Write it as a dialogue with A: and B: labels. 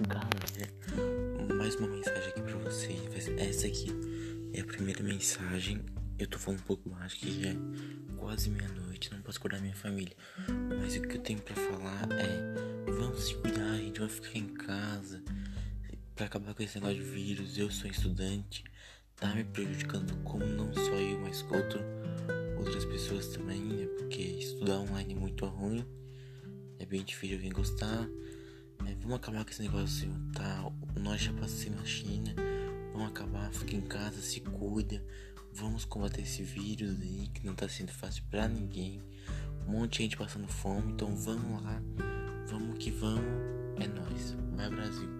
A: Galera, mais uma mensagem aqui pra vocês. Essa aqui é a primeira mensagem. Eu tô falando um pouco mais, que já é quase meia-noite, não posso acordar minha família. Mas o que eu tenho pra falar é: vamos se cuidar, a gente vai ficar em casa pra acabar com esse negócio de vírus. Eu sou estudante, tá me prejudicando, como não só eu, mas outro, outras pessoas também, né? Porque estudar online é muito ruim, é bem difícil alguém gostar. Vamos acabar com esse negócio, tá? Nós já passamos na China Vamos acabar, fica em casa, se cuida. Vamos combater esse vírus aí que não tá sendo fácil pra ninguém. Um monte de gente passando fome, então vamos lá. Vamos que vamos. É nós. Vai Brasil.